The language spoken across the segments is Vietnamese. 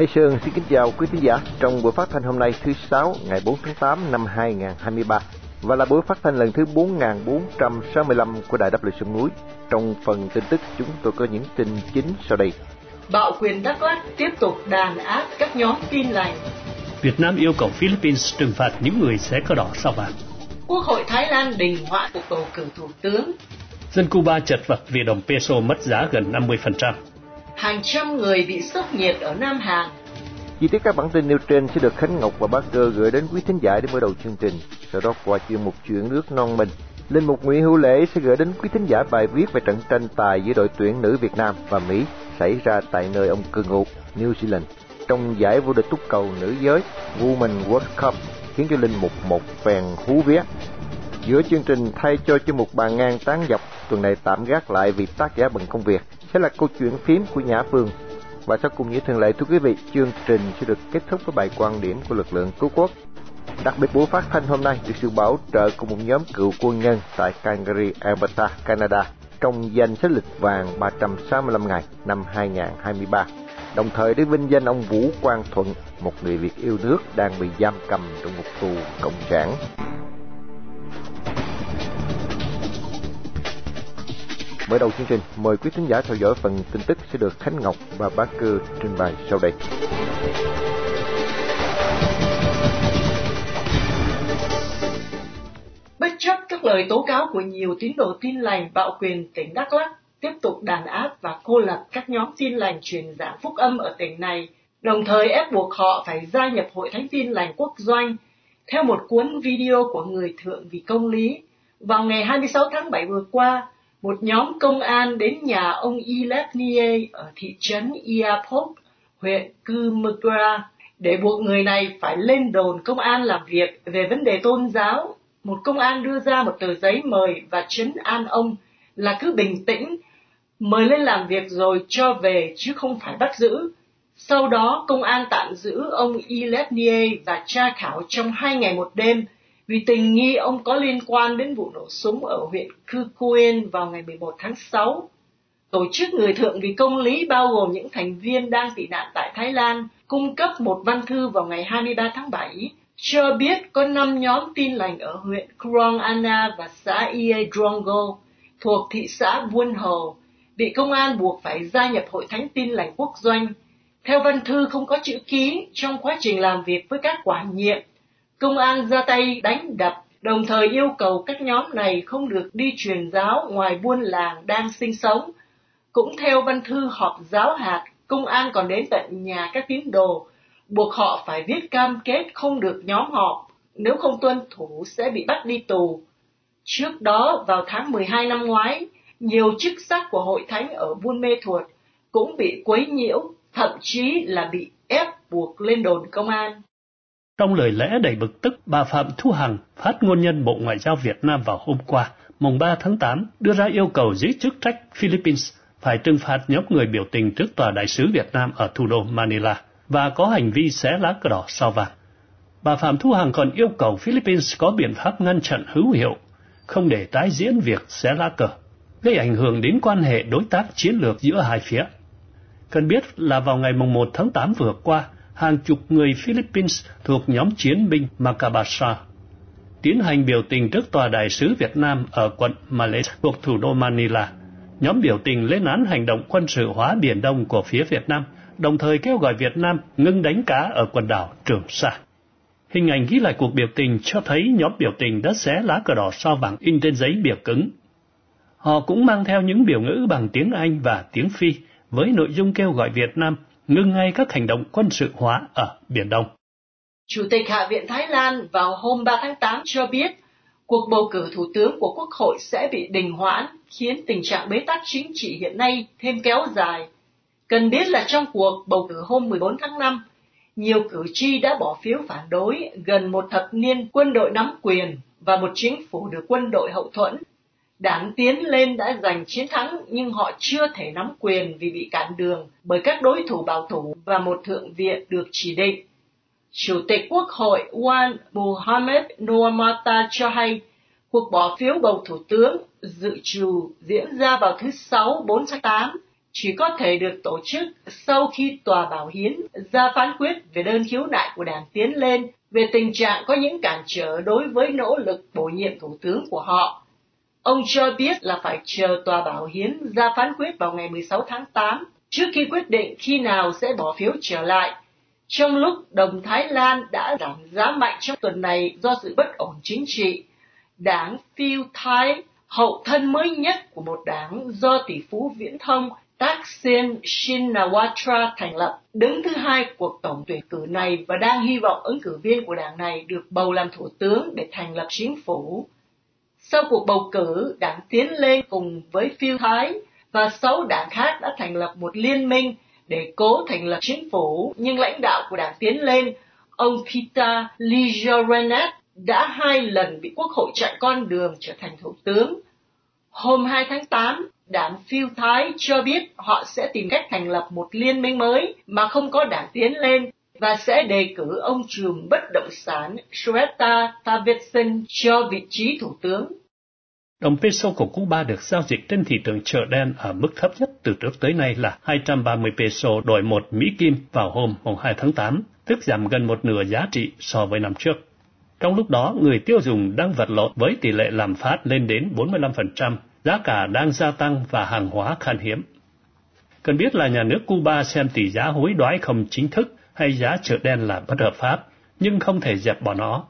Hải Sơn xin kính chào quý khán giả trong buổi phát thanh hôm nay thứ sáu ngày 4 tháng 8 năm 2023 và là buổi phát thanh lần thứ 4465 của Đài Đáp Lời Sông Núi. Trong phần tin tức chúng tôi có những tin chính sau đây. Bạo quyền Đắk Lắk tiếp tục đàn áp các nhóm tin lành. Việt Nam yêu cầu Philippines trừng phạt những người xé cờ đỏ sao vàng. Quốc hội Thái Lan đình hoãn cuộc bầu cử thủ tướng. Dân Cuba chật vật vì đồng peso mất giá gần 50%. Hàng trăm người bị sốc nhiệt ở Nam Hàn. Chi tiết các bản tin nêu trên sẽ được Khánh Ngọc và Bác Cơ gửi đến quý thính giả để mở đầu chương trình. Sau đó qua chuyên mục chuyện nước non mình, Linh Mục Nguyễn Hữu Lễ sẽ gửi đến quý thính giả bài viết về trận tranh tài giữa đội tuyển nữ Việt Nam và Mỹ xảy ra tại nơi ông cư ngụ, New Zealand, trong giải vô địch túc cầu nữ giới Women World Cup khiến cho Linh Mục một phèn hú vía. Giữa chương trình thay cho chương mục bàn ngang tán dọc tuần này tạm gác lại vì tác giả bận công việc sẽ là câu chuyện phím của Nhã Phương. Và sau cùng như thường lệ thưa quý vị, chương trình sẽ được kết thúc với bài quan điểm của lực lượng cứu quốc. Đặc biệt buổi phát thanh hôm nay được sự bảo trợ của một nhóm cựu quân nhân tại Calgary, Alberta, Canada trong danh sách lịch vàng 365 ngày năm 2023. Đồng thời để vinh danh ông Vũ Quang Thuận, một người Việt yêu nước đang bị giam cầm trong một tù cộng sản. Mở đầu chương trình, mời quý khán giả theo dõi phần tin tức sẽ được Khánh Ngọc và Bá Cư trình bày sau đây. Bất chấp các lời tố cáo của nhiều tín đồ tin lành bạo quyền tỉnh Đắk Lắk tiếp tục đàn áp và cô lập các nhóm tin lành truyền giảng phúc âm ở tỉnh này, đồng thời ép buộc họ phải gia nhập Hội Thánh tin lành quốc doanh theo một cuốn video của người thượng vì công lý. Vào ngày 26 tháng 7 vừa qua, một nhóm công an đến nhà ông Ilepnie ở thị trấn Iapop, huyện Kumukra, để buộc người này phải lên đồn công an làm việc về vấn đề tôn giáo. Một công an đưa ra một tờ giấy mời và chấn an ông là cứ bình tĩnh, mời lên làm việc rồi cho về chứ không phải bắt giữ. Sau đó, công an tạm giữ ông Ilepnie và tra khảo trong hai ngày một đêm – vì tình nghi ông có liên quan đến vụ nổ súng ở huyện Kukuen vào ngày 11 tháng 6. Tổ chức Người Thượng vì Công lý bao gồm những thành viên đang tị nạn tại Thái Lan, cung cấp một văn thư vào ngày 23 tháng 7 cho biết có 5 nhóm tin lành ở huyện Krong Anna và xã Ie Drongo thuộc thị xã Buôn Hồ bị công an buộc phải gia nhập Hội Thánh Tin lành Quốc doanh. Theo văn thư không có chữ ký trong quá trình làm việc với các quản nhiệm công an ra tay đánh đập, đồng thời yêu cầu các nhóm này không được đi truyền giáo ngoài buôn làng đang sinh sống. Cũng theo văn thư họp giáo hạt, công an còn đến tận nhà các tín đồ, buộc họ phải viết cam kết không được nhóm họp, nếu không tuân thủ sẽ bị bắt đi tù. Trước đó, vào tháng 12 năm ngoái, nhiều chức sắc của hội thánh ở Buôn Mê Thuột cũng bị quấy nhiễu, thậm chí là bị ép buộc lên đồn công an. Trong lời lẽ đầy bực tức, bà Phạm Thu Hằng, phát ngôn nhân Bộ Ngoại giao Việt Nam vào hôm qua, mùng 3 tháng 8, đưa ra yêu cầu giữ chức trách Philippines phải trừng phạt nhóm người biểu tình trước tòa đại sứ Việt Nam ở thủ đô Manila và có hành vi xé lá cờ đỏ sao vàng. Bà Phạm Thu Hằng còn yêu cầu Philippines có biện pháp ngăn chặn hữu hiệu, không để tái diễn việc xé lá cờ, gây ảnh hưởng đến quan hệ đối tác chiến lược giữa hai phía. Cần biết là vào ngày mùng 1 tháng 8 vừa qua, hàng chục người Philippines thuộc nhóm chiến binh Macabasa tiến hành biểu tình trước tòa đại sứ Việt Nam ở quận Malay thuộc thủ đô Manila. Nhóm biểu tình lên án hành động quân sự hóa Biển Đông của phía Việt Nam, đồng thời kêu gọi Việt Nam ngưng đánh cá ở quần đảo Trường Sa. Hình ảnh ghi lại cuộc biểu tình cho thấy nhóm biểu tình đã xé lá cờ đỏ sao vàng in trên giấy bìa cứng. Họ cũng mang theo những biểu ngữ bằng tiếng Anh và tiếng Phi với nội dung kêu gọi Việt Nam ngưng ngay các hành động quân sự hóa ở Biển Đông. Chủ tịch Hạ viện Thái Lan vào hôm 3 tháng 8 cho biết cuộc bầu cử thủ tướng của Quốc hội sẽ bị đình hoãn, khiến tình trạng bế tắc chính trị hiện nay thêm kéo dài. Cần biết là trong cuộc bầu cử hôm 14 tháng 5, nhiều cử tri đã bỏ phiếu phản đối gần một thập niên quân đội nắm quyền và một chính phủ được quân đội hậu thuẫn Đảng tiến lên đã giành chiến thắng, nhưng họ chưa thể nắm quyền vì bị cản đường bởi các đối thủ bảo thủ và một thượng viện được chỉ định. Chủ tịch Quốc hội Wan Mohammed Noamata cho hay, cuộc bỏ phiếu bầu thủ tướng dự trù diễn ra vào thứ Sáu 4 tháng 8 chỉ có thể được tổ chức sau khi tòa bảo hiến ra phán quyết về đơn khiếu nại của đảng tiến lên về tình trạng có những cản trở đối với nỗ lực bổ nhiệm thủ tướng của họ. Ông cho biết là phải chờ tòa bảo hiến ra phán quyết vào ngày 16 tháng 8 trước khi quyết định khi nào sẽ bỏ phiếu trở lại. Trong lúc đồng Thái Lan đã giảm giá mạnh trong tuần này do sự bất ổn chính trị, đảng Phiêu Thái, hậu thân mới nhất của một đảng do tỷ phú viễn thông Thaksin Shinawatra thành lập, đứng thứ hai cuộc tổng tuyển cử này và đang hy vọng ứng cử viên của đảng này được bầu làm thủ tướng để thành lập chính phủ. Sau cuộc bầu cử, đảng tiến lên cùng với phiêu thái và sáu đảng khác đã thành lập một liên minh để cố thành lập chính phủ, nhưng lãnh đạo của đảng tiến lên, ông pita Lijorenet đã hai lần bị quốc hội chặn con đường trở thành thủ tướng. Hôm 2 tháng 8, đảng phiêu thái cho biết họ sẽ tìm cách thành lập một liên minh mới mà không có đảng tiến lên và sẽ đề cử ông trùm bất động sản Shweta Thavisin cho vị trí thủ tướng. Đồng peso của Cuba được giao dịch trên thị trường chợ đen ở mức thấp nhất từ trước tới nay là 230 peso đổi một Mỹ Kim vào hôm 2 tháng 8, tức giảm gần một nửa giá trị so với năm trước. Trong lúc đó, người tiêu dùng đang vật lộn với tỷ lệ làm phát lên đến 45%, giá cả đang gia tăng và hàng hóa khan hiếm. Cần biết là nhà nước Cuba xem tỷ giá hối đoái không chính thức hay giá chợ đen là bất hợp pháp, nhưng không thể dẹp bỏ nó.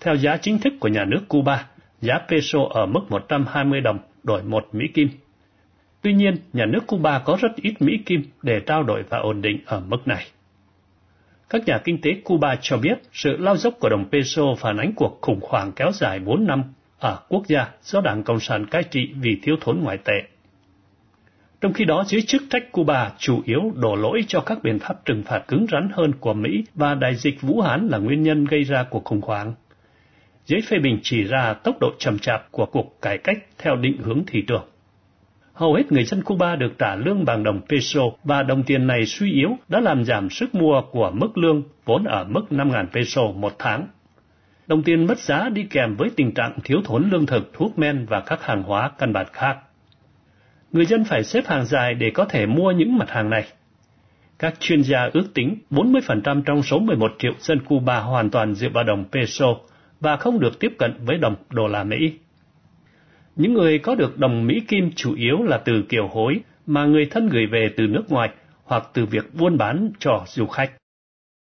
Theo giá chính thức của nhà nước Cuba, giá peso ở mức 120 đồng đổi 1 Mỹ Kim. Tuy nhiên, nhà nước Cuba có rất ít Mỹ Kim để trao đổi và ổn định ở mức này. Các nhà kinh tế Cuba cho biết sự lao dốc của đồng peso phản ánh cuộc khủng hoảng kéo dài 4 năm ở quốc gia do Đảng Cộng sản cai trị vì thiếu thốn ngoại tệ. Trong khi đó, giới chức trách Cuba chủ yếu đổ lỗi cho các biện pháp trừng phạt cứng rắn hơn của Mỹ và đại dịch Vũ Hán là nguyên nhân gây ra cuộc khủng hoảng. Giới phê bình chỉ ra tốc độ chậm chạp của cuộc cải cách theo định hướng thị trường. Hầu hết người dân Cuba được trả lương bằng đồng peso và đồng tiền này suy yếu đã làm giảm sức mua của mức lương vốn ở mức 5.000 peso một tháng. Đồng tiền mất giá đi kèm với tình trạng thiếu thốn lương thực, thuốc men và các hàng hóa căn bản khác. Người dân phải xếp hàng dài để có thể mua những mặt hàng này. Các chuyên gia ước tính 40% trong số 11 triệu dân Cuba hoàn toàn dựa vào đồng peso và không được tiếp cận với đồng đô la Mỹ. Những người có được đồng Mỹ Kim chủ yếu là từ kiều hối mà người thân gửi về từ nước ngoài hoặc từ việc buôn bán cho du khách.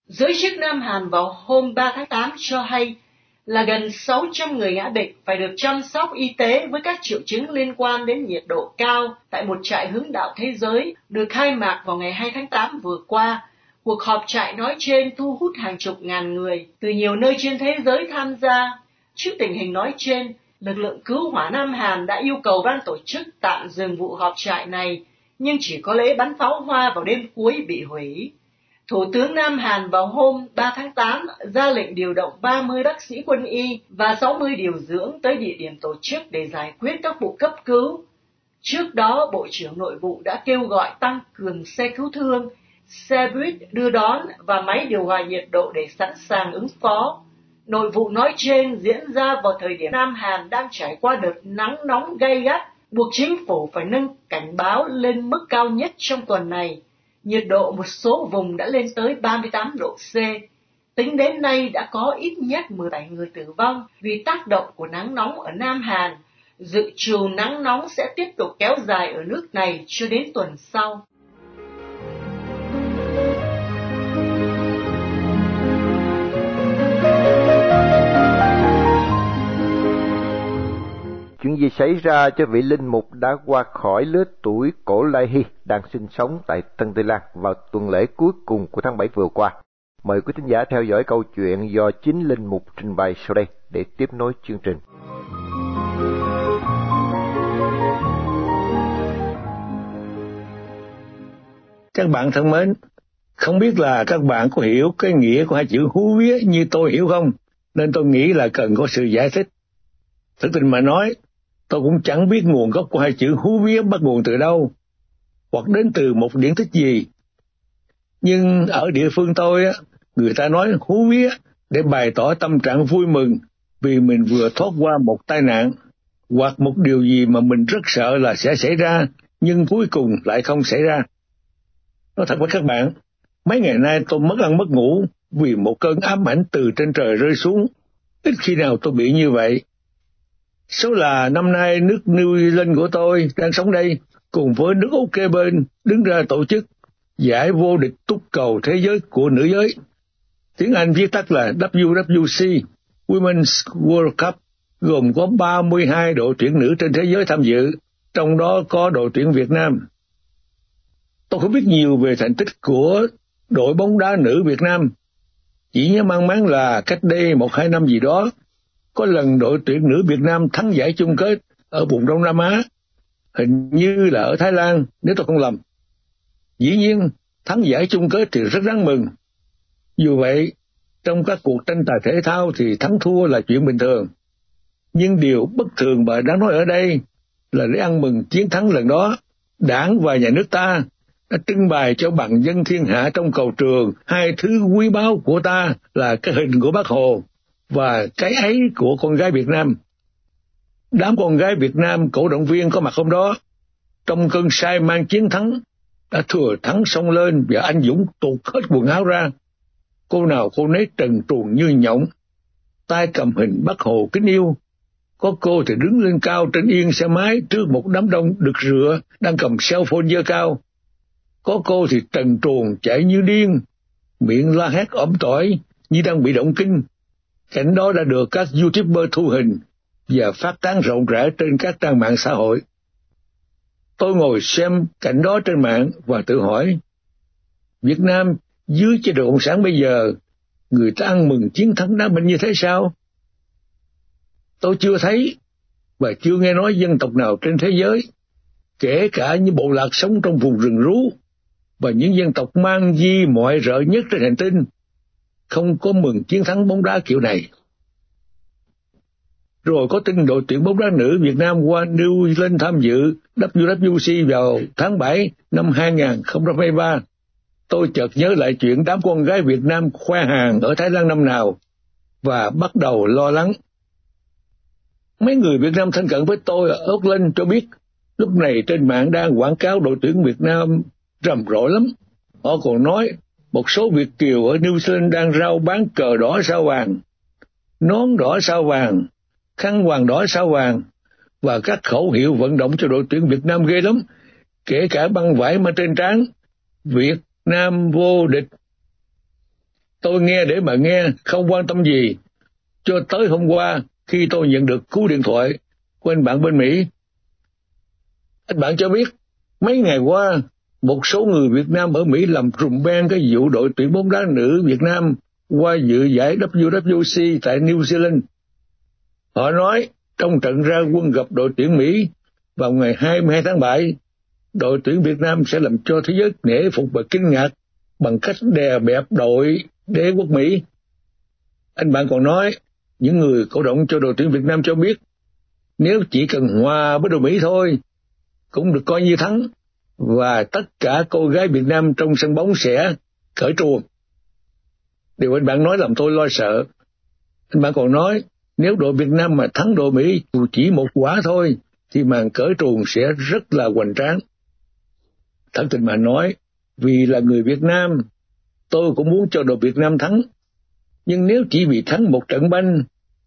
Giới chức Nam Hàn vào hôm 3 tháng 8 cho hay là gần 600 người ngã bệnh phải được chăm sóc y tế với các triệu chứng liên quan đến nhiệt độ cao tại một trại hướng đạo thế giới, được khai mạc vào ngày 2 tháng 8 vừa qua. Cuộc họp trại nói trên thu hút hàng chục ngàn người từ nhiều nơi trên thế giới tham gia. Trước tình hình nói trên, lực lượng cứu hỏa Nam Hàn đã yêu cầu ban tổ chức tạm dừng vụ họp trại này, nhưng chỉ có lễ bắn pháo hoa vào đêm cuối bị hủy. Thủ tướng Nam Hàn vào hôm 3 tháng 8 ra lệnh điều động 30 bác sĩ quân y và 60 điều dưỡng tới địa điểm tổ chức để giải quyết các vụ cấp cứu. Trước đó, Bộ trưởng Nội vụ đã kêu gọi tăng cường xe cứu thương, xe buýt đưa đón và máy điều hòa nhiệt độ để sẵn sàng ứng phó. Nội vụ nói trên diễn ra vào thời điểm Nam Hàn đang trải qua đợt nắng nóng gay gắt, buộc chính phủ phải nâng cảnh báo lên mức cao nhất trong tuần này nhiệt độ một số vùng đã lên tới 38 độ C. Tính đến nay đã có ít nhất 17 người tử vong vì tác động của nắng nóng ở Nam Hàn. Dự trù nắng nóng sẽ tiếp tục kéo dài ở nước này cho đến tuần sau. Chuyện gì xảy ra cho vị linh mục đã qua khỏi lứa tuổi cổ Lai Hy đang sinh sống tại Tân Tây Lan vào tuần lễ cuối cùng của tháng 7 vừa qua? Mời quý thính giả theo dõi câu chuyện do chính linh mục trình bày sau đây để tiếp nối chương trình. Các bạn thân mến, không biết là các bạn có hiểu cái nghĩa của hai chữ hú vía như tôi hiểu không? Nên tôi nghĩ là cần có sự giải thích. Thực tình mà nói, tôi cũng chẳng biết nguồn gốc của hai chữ hú vía bắt nguồn từ đâu, hoặc đến từ một điển tích gì. Nhưng ở địa phương tôi, người ta nói hú vía để bày tỏ tâm trạng vui mừng vì mình vừa thoát qua một tai nạn, hoặc một điều gì mà mình rất sợ là sẽ xảy ra, nhưng cuối cùng lại không xảy ra. Nói thật với các bạn, mấy ngày nay tôi mất ăn mất ngủ vì một cơn ám ảnh từ trên trời rơi xuống. Ít khi nào tôi bị như vậy. Số là năm nay nước New Zealand của tôi đang sống đây cùng với nước Úc kê bên đứng ra tổ chức giải vô địch túc cầu thế giới của nữ giới. Tiếng Anh viết tắt là WWC, Women's World Cup, gồm có 32 đội tuyển nữ trên thế giới tham dự, trong đó có đội tuyển Việt Nam. Tôi không biết nhiều về thành tích của đội bóng đá nữ Việt Nam, chỉ nhớ mang máng là cách đây một hai năm gì đó, có lần đội tuyển nữ Việt Nam thắng giải chung kết ở vùng Đông Nam Á, hình như là ở Thái Lan, nếu tôi không lầm. Dĩ nhiên, thắng giải chung kết thì rất đáng mừng. Dù vậy, trong các cuộc tranh tài thể thao thì thắng thua là chuyện bình thường. Nhưng điều bất thường và đáng nói ở đây là để ăn mừng chiến thắng lần đó, đảng và nhà nước ta đã trưng bày cho bằng dân thiên hạ trong cầu trường hai thứ quý báu của ta là cái hình của bác Hồ và cái ấy của con gái Việt Nam. Đám con gái Việt Nam cổ động viên có mặt hôm đó, trong cơn say mang chiến thắng, đã thừa thắng xông lên và anh Dũng tuột hết quần áo ra. Cô nào cô nấy trần truồng như nhộng, tay cầm hình bác Hồ kính yêu. Có cô thì đứng lên cao trên yên xe máy trước một đám đông đực rửa đang cầm cell phone dơ cao. Có cô thì trần truồng chạy như điên, miệng la hét ẩm tỏi như đang bị động kinh. Cảnh đó đã được các YouTuber thu hình và phát tán rộng rãi trên các trang mạng xã hội. Tôi ngồi xem cảnh đó trên mạng và tự hỏi, Việt Nam dưới chế độ Cộng sản bây giờ, người ta ăn mừng chiến thắng đá binh như thế sao? Tôi chưa thấy và chưa nghe nói dân tộc nào trên thế giới, kể cả những bộ lạc sống trong vùng rừng rú và những dân tộc mang di mọi rợ nhất trên hành tinh, không có mừng chiến thắng bóng đá kiểu này. Rồi có tin đội tuyển bóng đá nữ Việt Nam qua New Zealand tham dự WWC vào tháng 7 năm 2023. Tôi chợt nhớ lại chuyện đám con gái Việt Nam khoe hàng ở Thái Lan năm nào và bắt đầu lo lắng. Mấy người Việt Nam thân cận với tôi ở Auckland cho biết, lúc này trên mạng đang quảng cáo đội tuyển Việt Nam rầm rộ lắm. Họ còn nói một số Việt Kiều ở New Zealand đang rao bán cờ đỏ sao vàng, nón đỏ sao vàng, khăn hoàng đỏ sao vàng và các khẩu hiệu vận động cho đội tuyển Việt Nam ghê lắm, kể cả băng vải mà trên trán, Việt Nam vô địch. Tôi nghe để mà nghe, không quan tâm gì, cho tới hôm qua khi tôi nhận được cú điện thoại của anh bạn bên Mỹ. Anh bạn cho biết, mấy ngày qua, một số người Việt Nam ở Mỹ làm trùm ben cái vụ đội tuyển bóng đá nữ Việt Nam qua dự giải WWC tại New Zealand. Họ nói trong trận ra quân gặp đội tuyển Mỹ vào ngày 22 tháng 7, đội tuyển Việt Nam sẽ làm cho thế giới nể phục và kinh ngạc bằng cách đè bẹp đội đế quốc Mỹ. Anh bạn còn nói, những người cổ động cho đội tuyển Việt Nam cho biết, nếu chỉ cần hòa với đội Mỹ thôi, cũng được coi như thắng, và tất cả cô gái Việt Nam trong sân bóng sẽ cởi truồng. Điều anh bạn nói làm tôi lo sợ. Anh bạn còn nói, nếu đội Việt Nam mà thắng đội Mỹ dù chỉ một quả thôi, thì màn cởi truồng sẽ rất là hoành tráng. Thật tình mà nói, vì là người Việt Nam, tôi cũng muốn cho đội Việt Nam thắng. Nhưng nếu chỉ vì thắng một trận banh,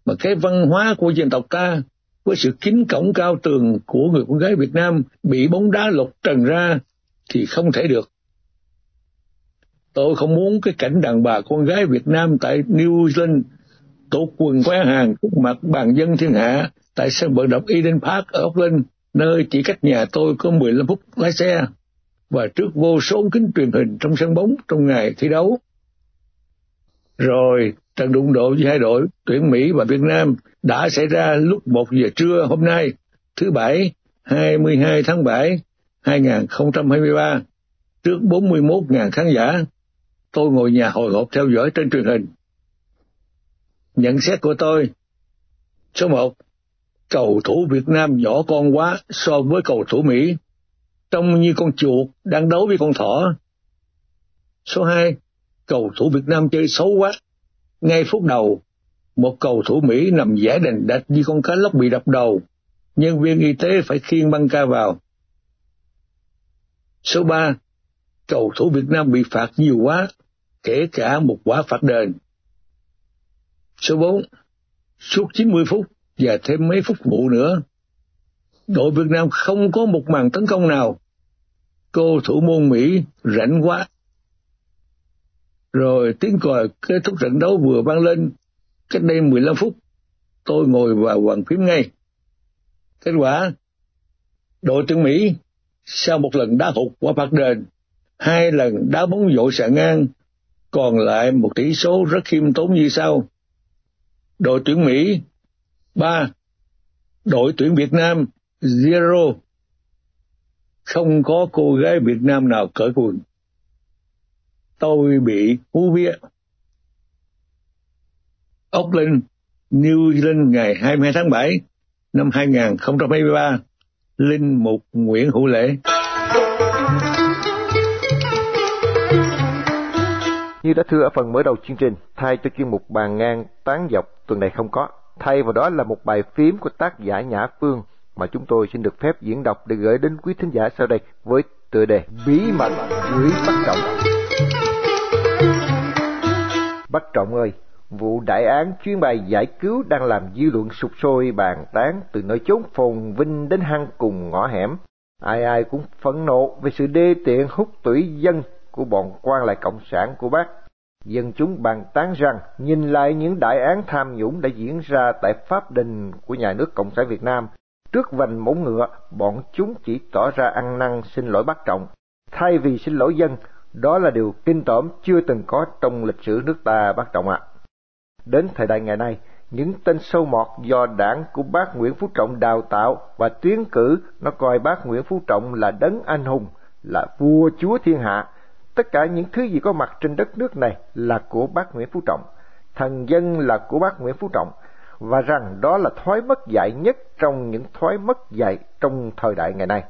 mà cái văn hóa của dân tộc ta, với sự kính cổng cao tường của người con gái Việt Nam bị bóng đá lột trần ra, thì không thể được. Tôi không muốn cái cảnh đàn bà con gái Việt Nam tại New Zealand tổ quần que hàng trước mặt bàn dân thiên hạ tại sân vận động Eden Park ở Auckland, nơi chỉ cách nhà tôi có 15 phút lái xe, và trước vô số kính truyền hình trong sân bóng trong ngày thi đấu. Rồi, trận đụng độ giữa hai đội tuyển Mỹ và Việt Nam đã xảy ra lúc 1 giờ trưa hôm nay, thứ Bảy, 22 tháng 7, 2023, trước 41.000 khán giả. Tôi ngồi nhà hồi hộp theo dõi trên truyền hình Nhận xét của tôi, số một, cầu thủ Việt Nam nhỏ con quá so với cầu thủ Mỹ, trông như con chuột đang đấu với con thỏ. Số hai, cầu thủ Việt Nam chơi xấu quá. Ngay phút đầu, một cầu thủ Mỹ nằm giải đành đạch như con cá lóc bị đập đầu, nhân viên y tế phải khiêng băng ca vào. Số 3. Cầu thủ Việt Nam bị phạt nhiều quá, kể cả một quả phạt đền. Số 4. Suốt 90 phút và thêm mấy phút vụ nữa, đội Việt Nam không có một màn tấn công nào. Cô thủ môn Mỹ rảnh quá. Rồi tiếng còi kết thúc trận đấu vừa vang lên cách đây 15 phút. Tôi ngồi vào bàn phím ngay. Kết quả, đội tuyển Mỹ sau một lần đá hụt qua phạt đền, hai lần đá bóng dội xạ ngang, còn lại một tỷ số rất khiêm tốn như sau. Đội tuyển Mỹ 3. Đội tuyển Việt Nam Zero. Không có cô gái Việt Nam nào cởi quần. Tôi bị hú viện. Auckland, New Zealand ngày 22 tháng 7 năm 2023. Linh Mục Nguyễn Hữu Lễ. Như đã thưa ở phần mở đầu chương trình, thay cho chuyên mục bàn ngang tán dọc tuần này không có. Thay vào đó là một bài phím của tác giả Nhã Phương mà chúng tôi xin được phép diễn đọc để gửi đến quý thính giả sau đây với tựa đề Bí mật gửi bất Trọng. Bắc Trọng ơi, vụ đại án chuyến bay giải cứu đang làm dư luận sụp sôi bàn tán từ nơi chốn phồn vinh đến hang cùng ngõ hẻm. Ai ai cũng phẫn nộ về sự đê tiện hút tủy dân của bọn quan lại cộng sản của bác. Dân chúng bàn tán rằng nhìn lại những đại án tham nhũng đã diễn ra tại Pháp đình của nhà nước Cộng sản Việt Nam, trước vành mẫu ngựa, bọn chúng chỉ tỏ ra ăn năn xin lỗi bác trọng. Thay vì xin lỗi dân, đó là điều kinh tởm chưa từng có trong lịch sử nước ta bác trọng ạ. Đến thời đại ngày nay, những tên sâu mọt do đảng của bác Nguyễn Phú Trọng đào tạo và tiến cử nó coi bác Nguyễn Phú Trọng là đấng anh hùng, là vua chúa thiên hạ, Tất cả những thứ gì có mặt trên đất nước này là của bác Nguyễn Phú Trọng, thần dân là của bác Nguyễn Phú Trọng, và rằng đó là thói mất dạy nhất trong những thói mất dạy trong thời đại ngày nay.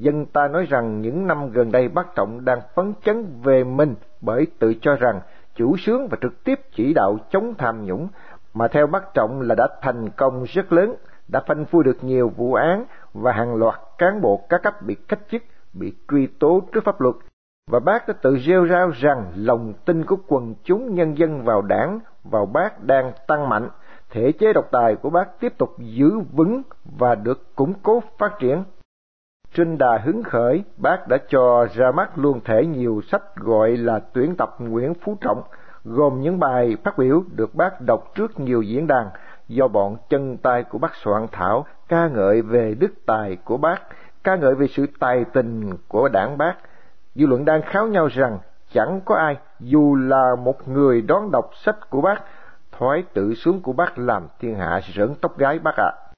Dân ta nói rằng những năm gần đây bác Trọng đang phấn chấn về mình bởi tự cho rằng chủ sướng và trực tiếp chỉ đạo chống tham nhũng, mà theo bác Trọng là đã thành công rất lớn, đã phanh phui được nhiều vụ án và hàng loạt cán bộ các cấp bị cách chức, bị truy tố trước pháp luật và bác đã tự rêu rao rằng lòng tin của quần chúng nhân dân vào đảng, vào bác đang tăng mạnh, thể chế độc tài của bác tiếp tục giữ vững và được củng cố phát triển. Trên đà hứng khởi, bác đã cho ra mắt luôn thể nhiều sách gọi là tuyển tập Nguyễn Phú Trọng, gồm những bài phát biểu được bác đọc trước nhiều diễn đàn do bọn chân tay của bác soạn thảo ca ngợi về đức tài của bác, ca ngợi về sự tài tình của đảng bác, dư luận đang kháo nhau rằng chẳng có ai dù là một người đón đọc sách của bác thoái tự xuống của bác làm thiên hạ rỡn tóc gái bác ạ à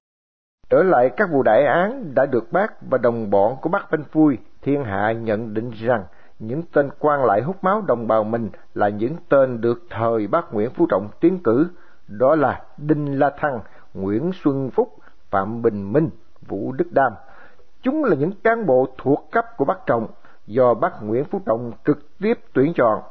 trở lại các vụ đại án đã được bác và đồng bọn của bác vinh phui thiên hạ nhận định rằng những tên quan lại hút máu đồng bào mình là những tên được thời bác Nguyễn Phú Trọng tiến cử, đó là Đinh La Thăng, Nguyễn Xuân Phúc, Phạm Bình Minh, Vũ Đức Đam. Chúng là những cán bộ thuộc cấp của bác Trọng, do bác Nguyễn Phú Trọng trực tiếp tuyển chọn.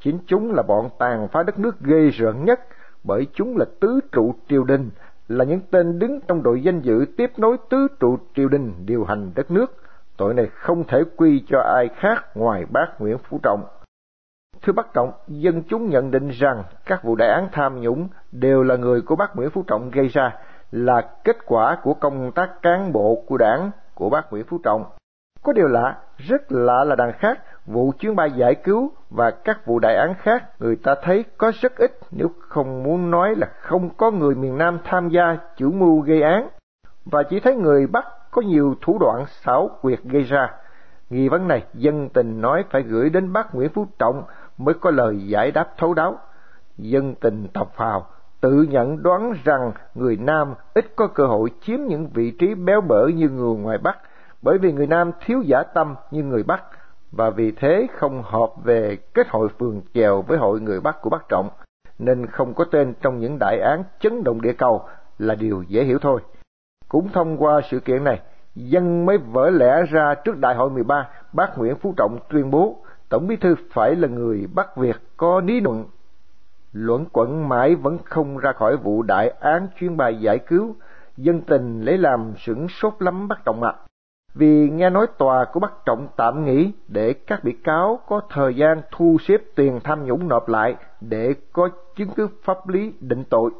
Chính chúng là bọn tàn phá đất nước ghê rợn nhất, bởi chúng là tứ trụ triều đình, là những tên đứng trong đội danh dự tiếp nối tứ trụ triều đình điều hành đất nước. Tội này không thể quy cho ai khác ngoài bác Nguyễn Phú Trọng. Thưa bác Trọng, dân chúng nhận định rằng các vụ đại án tham nhũng đều là người của bác Nguyễn Phú Trọng gây ra, là kết quả của công tác cán bộ của đảng của bác Nguyễn Phú Trọng. Có điều lạ, rất lạ là đằng khác, vụ chuyến bay giải cứu và các vụ đại án khác, người ta thấy có rất ít, nếu không muốn nói là không có người miền Nam tham gia chủ mưu gây án và chỉ thấy người Bắc có nhiều thủ đoạn xảo quyệt gây ra. Nghi vấn này, dân tình nói phải gửi đến bác Nguyễn Phú Trọng mới có lời giải đáp thấu đáo. Dân tình tộc phào, tự nhận đoán rằng người Nam ít có cơ hội chiếm những vị trí béo bở như người ngoài Bắc, bởi vì người Nam thiếu giả tâm như người Bắc và vì thế không họp về kết hội phường chèo với hội người Bắc của Bắc Trọng, nên không có tên trong những đại án chấn động địa cầu là điều dễ hiểu thôi. Cũng thông qua sự kiện này, dân mới vỡ lẽ ra trước đại hội 13, bác Nguyễn Phú Trọng tuyên bố Tổng bí thư phải là người Bắc Việt có lý luận. Luận quẩn mãi vẫn không ra khỏi vụ đại án chuyên bài giải cứu, dân tình lấy làm sửng sốt lắm bắt trọng mặt. Vì nghe nói tòa của bắt trọng tạm nghỉ để các bị cáo có thời gian thu xếp tiền tham nhũng nộp lại để có chứng cứ pháp lý định tội.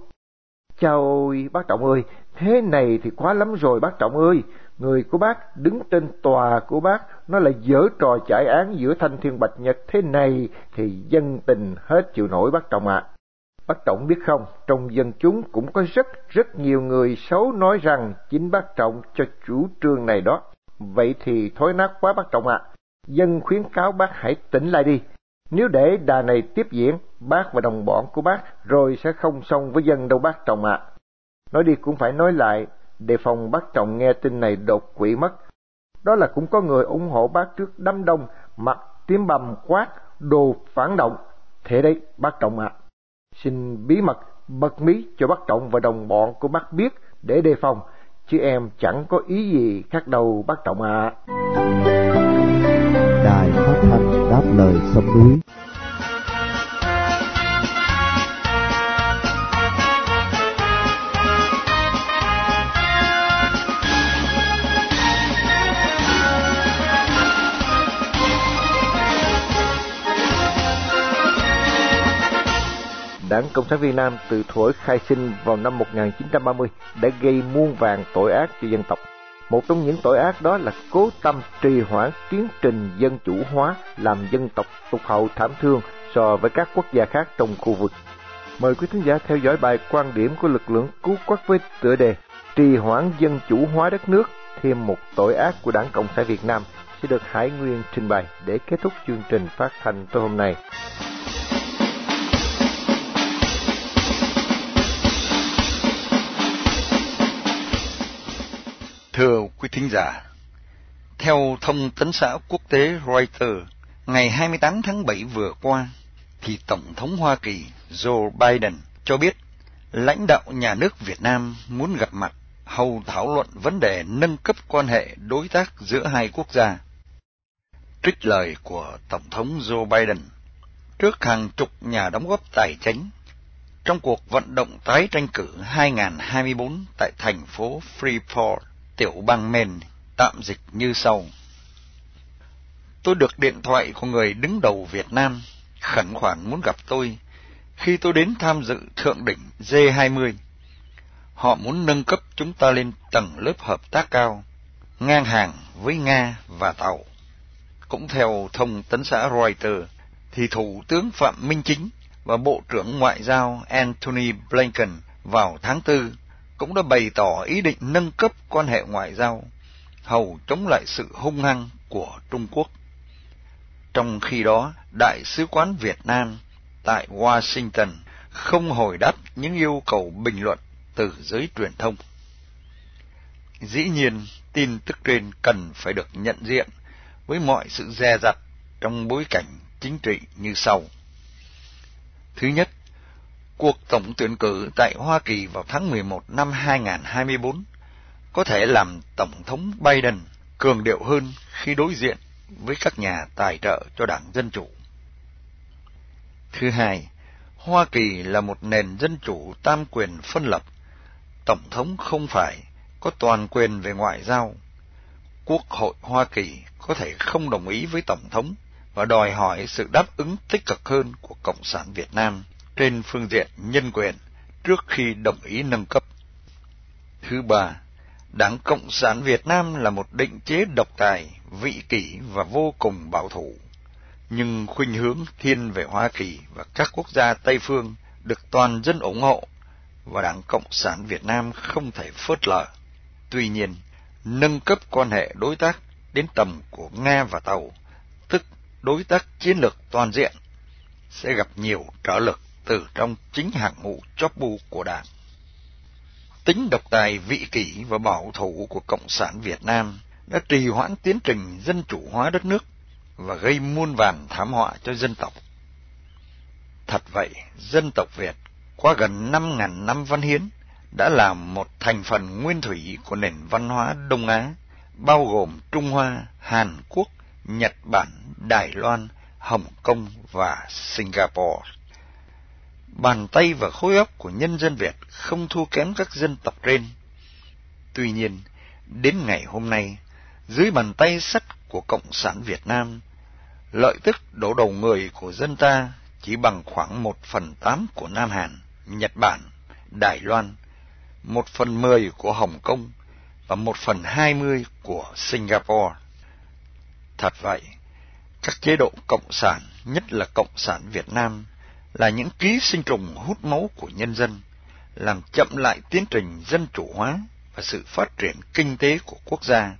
Chào ôi, bác Trọng ơi, thế này thì quá lắm rồi bác Trọng ơi. Người của bác đứng trên tòa của bác, nó lại dở trò chạy án giữa thanh thiên bạch nhật thế này thì dân tình hết chịu nổi bác Trọng ạ. À. Bác Trọng biết không, trong dân chúng cũng có rất rất nhiều người xấu nói rằng chính bác Trọng cho chủ trương này đó. Vậy thì thối nát quá bác Trọng ạ. À. Dân khuyến cáo bác hãy tỉnh lại đi. Nếu để đà này tiếp diễn, bác và đồng bọn của bác rồi sẽ không xong với dân đâu bác Trọng ạ. À. Nói đi cũng phải nói lại, đề phòng bác Trọng nghe tin này đột quỵ mất. Đó là cũng có người ủng hộ bác trước đám đông, mặt tím bầm quát, đồ phản động. Thế đấy, bác Trọng ạ. À xin bí mật bật mí cho bác Trọng và đồng bọn của bác biết để đề phòng, chứ em chẳng có ý gì khác đâu, bác Trọng ạ. À. Đài phát thanh đáp lời sông núi Đảng Cộng sản Việt Nam từ thuở khai sinh vào năm 1930 đã gây muôn vàng tội ác cho dân tộc. Một trong những tội ác đó là cố tâm trì hoãn tiến trình dân chủ hóa, làm dân tộc tụt hậu thảm thương so với các quốc gia khác trong khu vực. Mời quý thính giả theo dõi bài quan điểm của lực lượng cứu quốc với tựa đề Trì hoãn dân chủ hóa đất nước, thêm một tội ác của Đảng Cộng sản Việt Nam sẽ được Hải Nguyên trình bày để kết thúc chương trình phát thanh tối hôm nay. Thưa quý thính giả, theo thông tấn xã quốc tế Reuters, ngày 28 tháng 7 vừa qua, thì Tổng thống Hoa Kỳ Joe Biden cho biết lãnh đạo nhà nước Việt Nam muốn gặp mặt hầu thảo luận vấn đề nâng cấp quan hệ đối tác giữa hai quốc gia. Trích lời của Tổng thống Joe Biden trước hàng chục nhà đóng góp tài chính trong cuộc vận động tái tranh cử 2024 tại thành phố Freeport, tiểu bang Men, tạm dịch như sau. Tôi được điện thoại của người đứng đầu Việt Nam khẩn khoản muốn gặp tôi khi tôi đến tham dự thượng đỉnh G20. Họ muốn nâng cấp chúng ta lên tầng lớp hợp tác cao, ngang hàng với Nga và Tàu. Cũng theo thông tấn xã Reuters, thì Thủ tướng Phạm Minh Chính và Bộ trưởng Ngoại giao Antony Blinken vào tháng 4 cũng đã bày tỏ ý định nâng cấp quan hệ ngoại giao, hầu chống lại sự hung hăng của Trung Quốc. Trong khi đó, Đại sứ quán Việt Nam tại Washington không hồi đáp những yêu cầu bình luận từ giới truyền thông. Dĩ nhiên, tin tức trên cần phải được nhận diện với mọi sự dè dặt trong bối cảnh chính trị như sau. Thứ nhất, cuộc tổng tuyển cử tại Hoa Kỳ vào tháng 11 năm 2024 có thể làm Tổng thống Biden cường điệu hơn khi đối diện với các nhà tài trợ cho Đảng Dân Chủ. Thứ hai, Hoa Kỳ là một nền dân chủ tam quyền phân lập. Tổng thống không phải có toàn quyền về ngoại giao. Quốc hội Hoa Kỳ có thể không đồng ý với Tổng thống và đòi hỏi sự đáp ứng tích cực hơn của Cộng sản Việt Nam trên phương diện nhân quyền trước khi đồng ý nâng cấp. Thứ ba, Đảng Cộng sản Việt Nam là một định chế độc tài, vị kỷ và vô cùng bảo thủ, nhưng khuynh hướng thiên về Hoa Kỳ và các quốc gia Tây phương được toàn dân ủng hộ và Đảng Cộng sản Việt Nam không thể phớt lờ. Tuy nhiên, nâng cấp quan hệ đối tác đến tầm của Nga và Tàu, tức đối tác chiến lược toàn diện, sẽ gặp nhiều trở lực từ trong chính hạng ngũ chóp bu của đảng. Tính độc tài vị kỷ và bảo thủ của Cộng sản Việt Nam đã trì hoãn tiến trình dân chủ hóa đất nước và gây muôn vàn thảm họa cho dân tộc. Thật vậy, dân tộc Việt qua gần 5.000 năm văn hiến đã là một thành phần nguyên thủy của nền văn hóa Đông Á, bao gồm Trung Hoa, Hàn Quốc, Nhật Bản, Đài Loan, Hồng Kông và Singapore. Bàn tay và khối óc của nhân dân Việt không thua kém các dân tộc trên. Tuy nhiên, đến ngày hôm nay, dưới bàn tay sắt của Cộng sản Việt Nam, lợi tức đổ đầu người của dân ta chỉ bằng khoảng một phần tám của Nam Hàn, Nhật Bản, Đài Loan, một phần mười của Hồng Kông và một phần hai mươi của Singapore. Thật vậy, các chế độ cộng sản, nhất là cộng sản Việt Nam, là những ký sinh trùng hút máu của nhân dân, làm chậm lại tiến trình dân chủ hóa và sự phát triển kinh tế của quốc gia,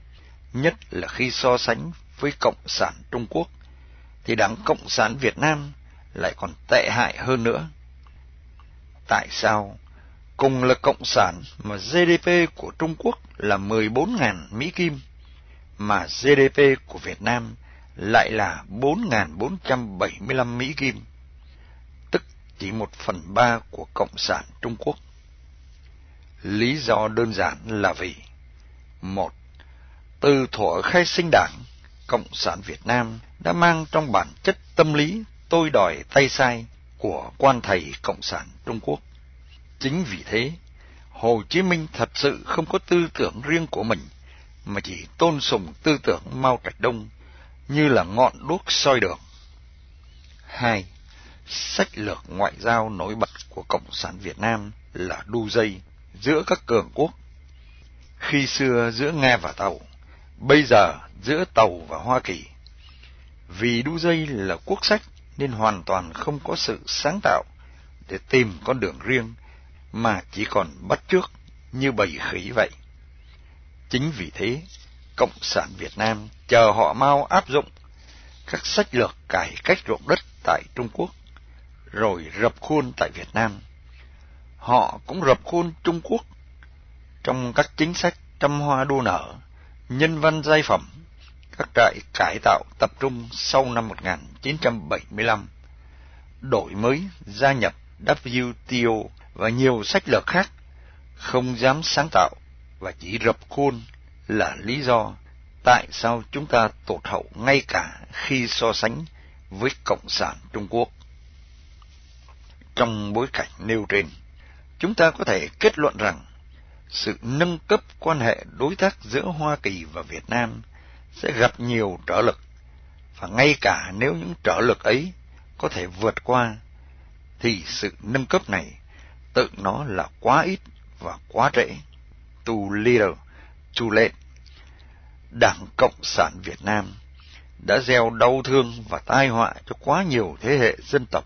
nhất là khi so sánh với Cộng sản Trung Quốc, thì Đảng Cộng sản Việt Nam lại còn tệ hại hơn nữa. Tại sao? Cùng là Cộng sản mà GDP của Trung Quốc là 14.000 Mỹ Kim, mà GDP của Việt Nam lại là 4.475 Mỹ Kim, chỉ một phần ba của Cộng sản Trung Quốc. Lý do đơn giản là vì một Từ thuở khai sinh đảng, Cộng sản Việt Nam đã mang trong bản chất tâm lý tôi đòi tay sai của quan thầy Cộng sản Trung Quốc. Chính vì thế, Hồ Chí Minh thật sự không có tư tưởng riêng của mình, mà chỉ tôn sùng tư tưởng Mao Trạch Đông như là ngọn đuốc soi đường. Hai, sách lược ngoại giao nổi bật của Cộng sản Việt Nam là đu dây giữa các cường quốc. Khi xưa giữa Nga và Tàu, bây giờ giữa Tàu và Hoa Kỳ. Vì đu dây là quốc sách nên hoàn toàn không có sự sáng tạo để tìm con đường riêng, mà chỉ còn bắt chước như bầy khỉ vậy. Chính vì thế, Cộng sản Việt Nam chờ họ mau áp dụng các sách lược cải cách ruộng đất tại Trung Quốc, rồi rập khuôn tại Việt Nam. Họ cũng rập khuôn Trung Quốc trong các chính sách trăm hoa đua nở, nhân văn giai phẩm, các trại cải tạo tập trung sau năm 1975, đổi mới gia nhập WTO và nhiều sách lược khác, không dám sáng tạo và chỉ rập khuôn là lý do tại sao chúng ta tụt hậu ngay cả khi so sánh với Cộng sản Trung Quốc. Trong bối cảnh nêu trên, chúng ta có thể kết luận rằng sự nâng cấp quan hệ đối tác giữa Hoa Kỳ và Việt Nam sẽ gặp nhiều trở lực, và ngay cả nếu những trở lực ấy có thể vượt qua, thì sự nâng cấp này tự nó là quá ít và quá trễ. Too little, too late. Đảng Cộng sản Việt Nam đã gieo đau thương và tai họa cho quá nhiều thế hệ dân tộc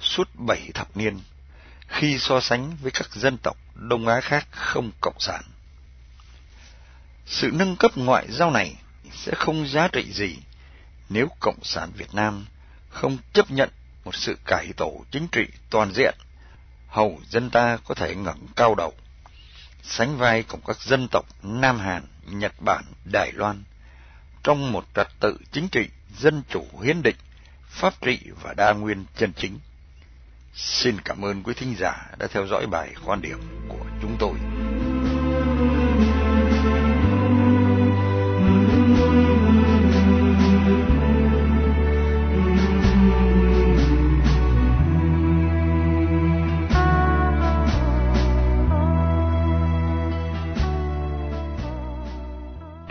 suốt bảy thập niên, khi so sánh với các dân tộc Đông Á khác không cộng sản. Sự nâng cấp ngoại giao này sẽ không giá trị gì nếu Cộng sản Việt Nam không chấp nhận một sự cải tổ chính trị toàn diện, hầu dân ta có thể ngẩng cao đầu, sánh vai cùng các dân tộc Nam Hàn, Nhật Bản, Đài Loan, trong một trật tự chính trị dân chủ hiến định, pháp trị và đa nguyên chân chính. Xin cảm ơn quý thính giả đã theo dõi bài quan điểm của chúng tôi.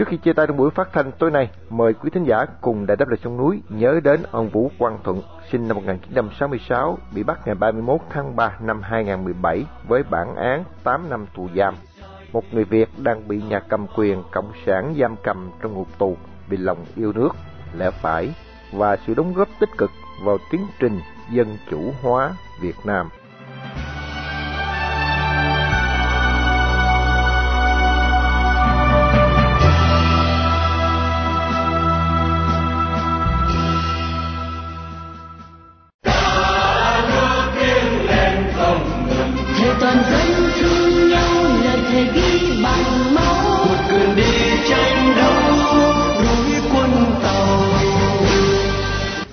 Khi chia tay trong buổi phát thanh tối nay, mời quý thính giả cùng Đại đáp lời sông núi nhớ đến ông Vũ Quang Thuận, sinh năm 1966, bị bắt ngày 31 tháng 3 năm 2017 với bản án 8 năm tù giam. Một người Việt đang bị nhà cầm quyền cộng sản giam cầm trong ngục tù vì lòng yêu nước, lẽ phải và sự đóng góp tích cực vào tiến trình dân chủ hóa Việt Nam.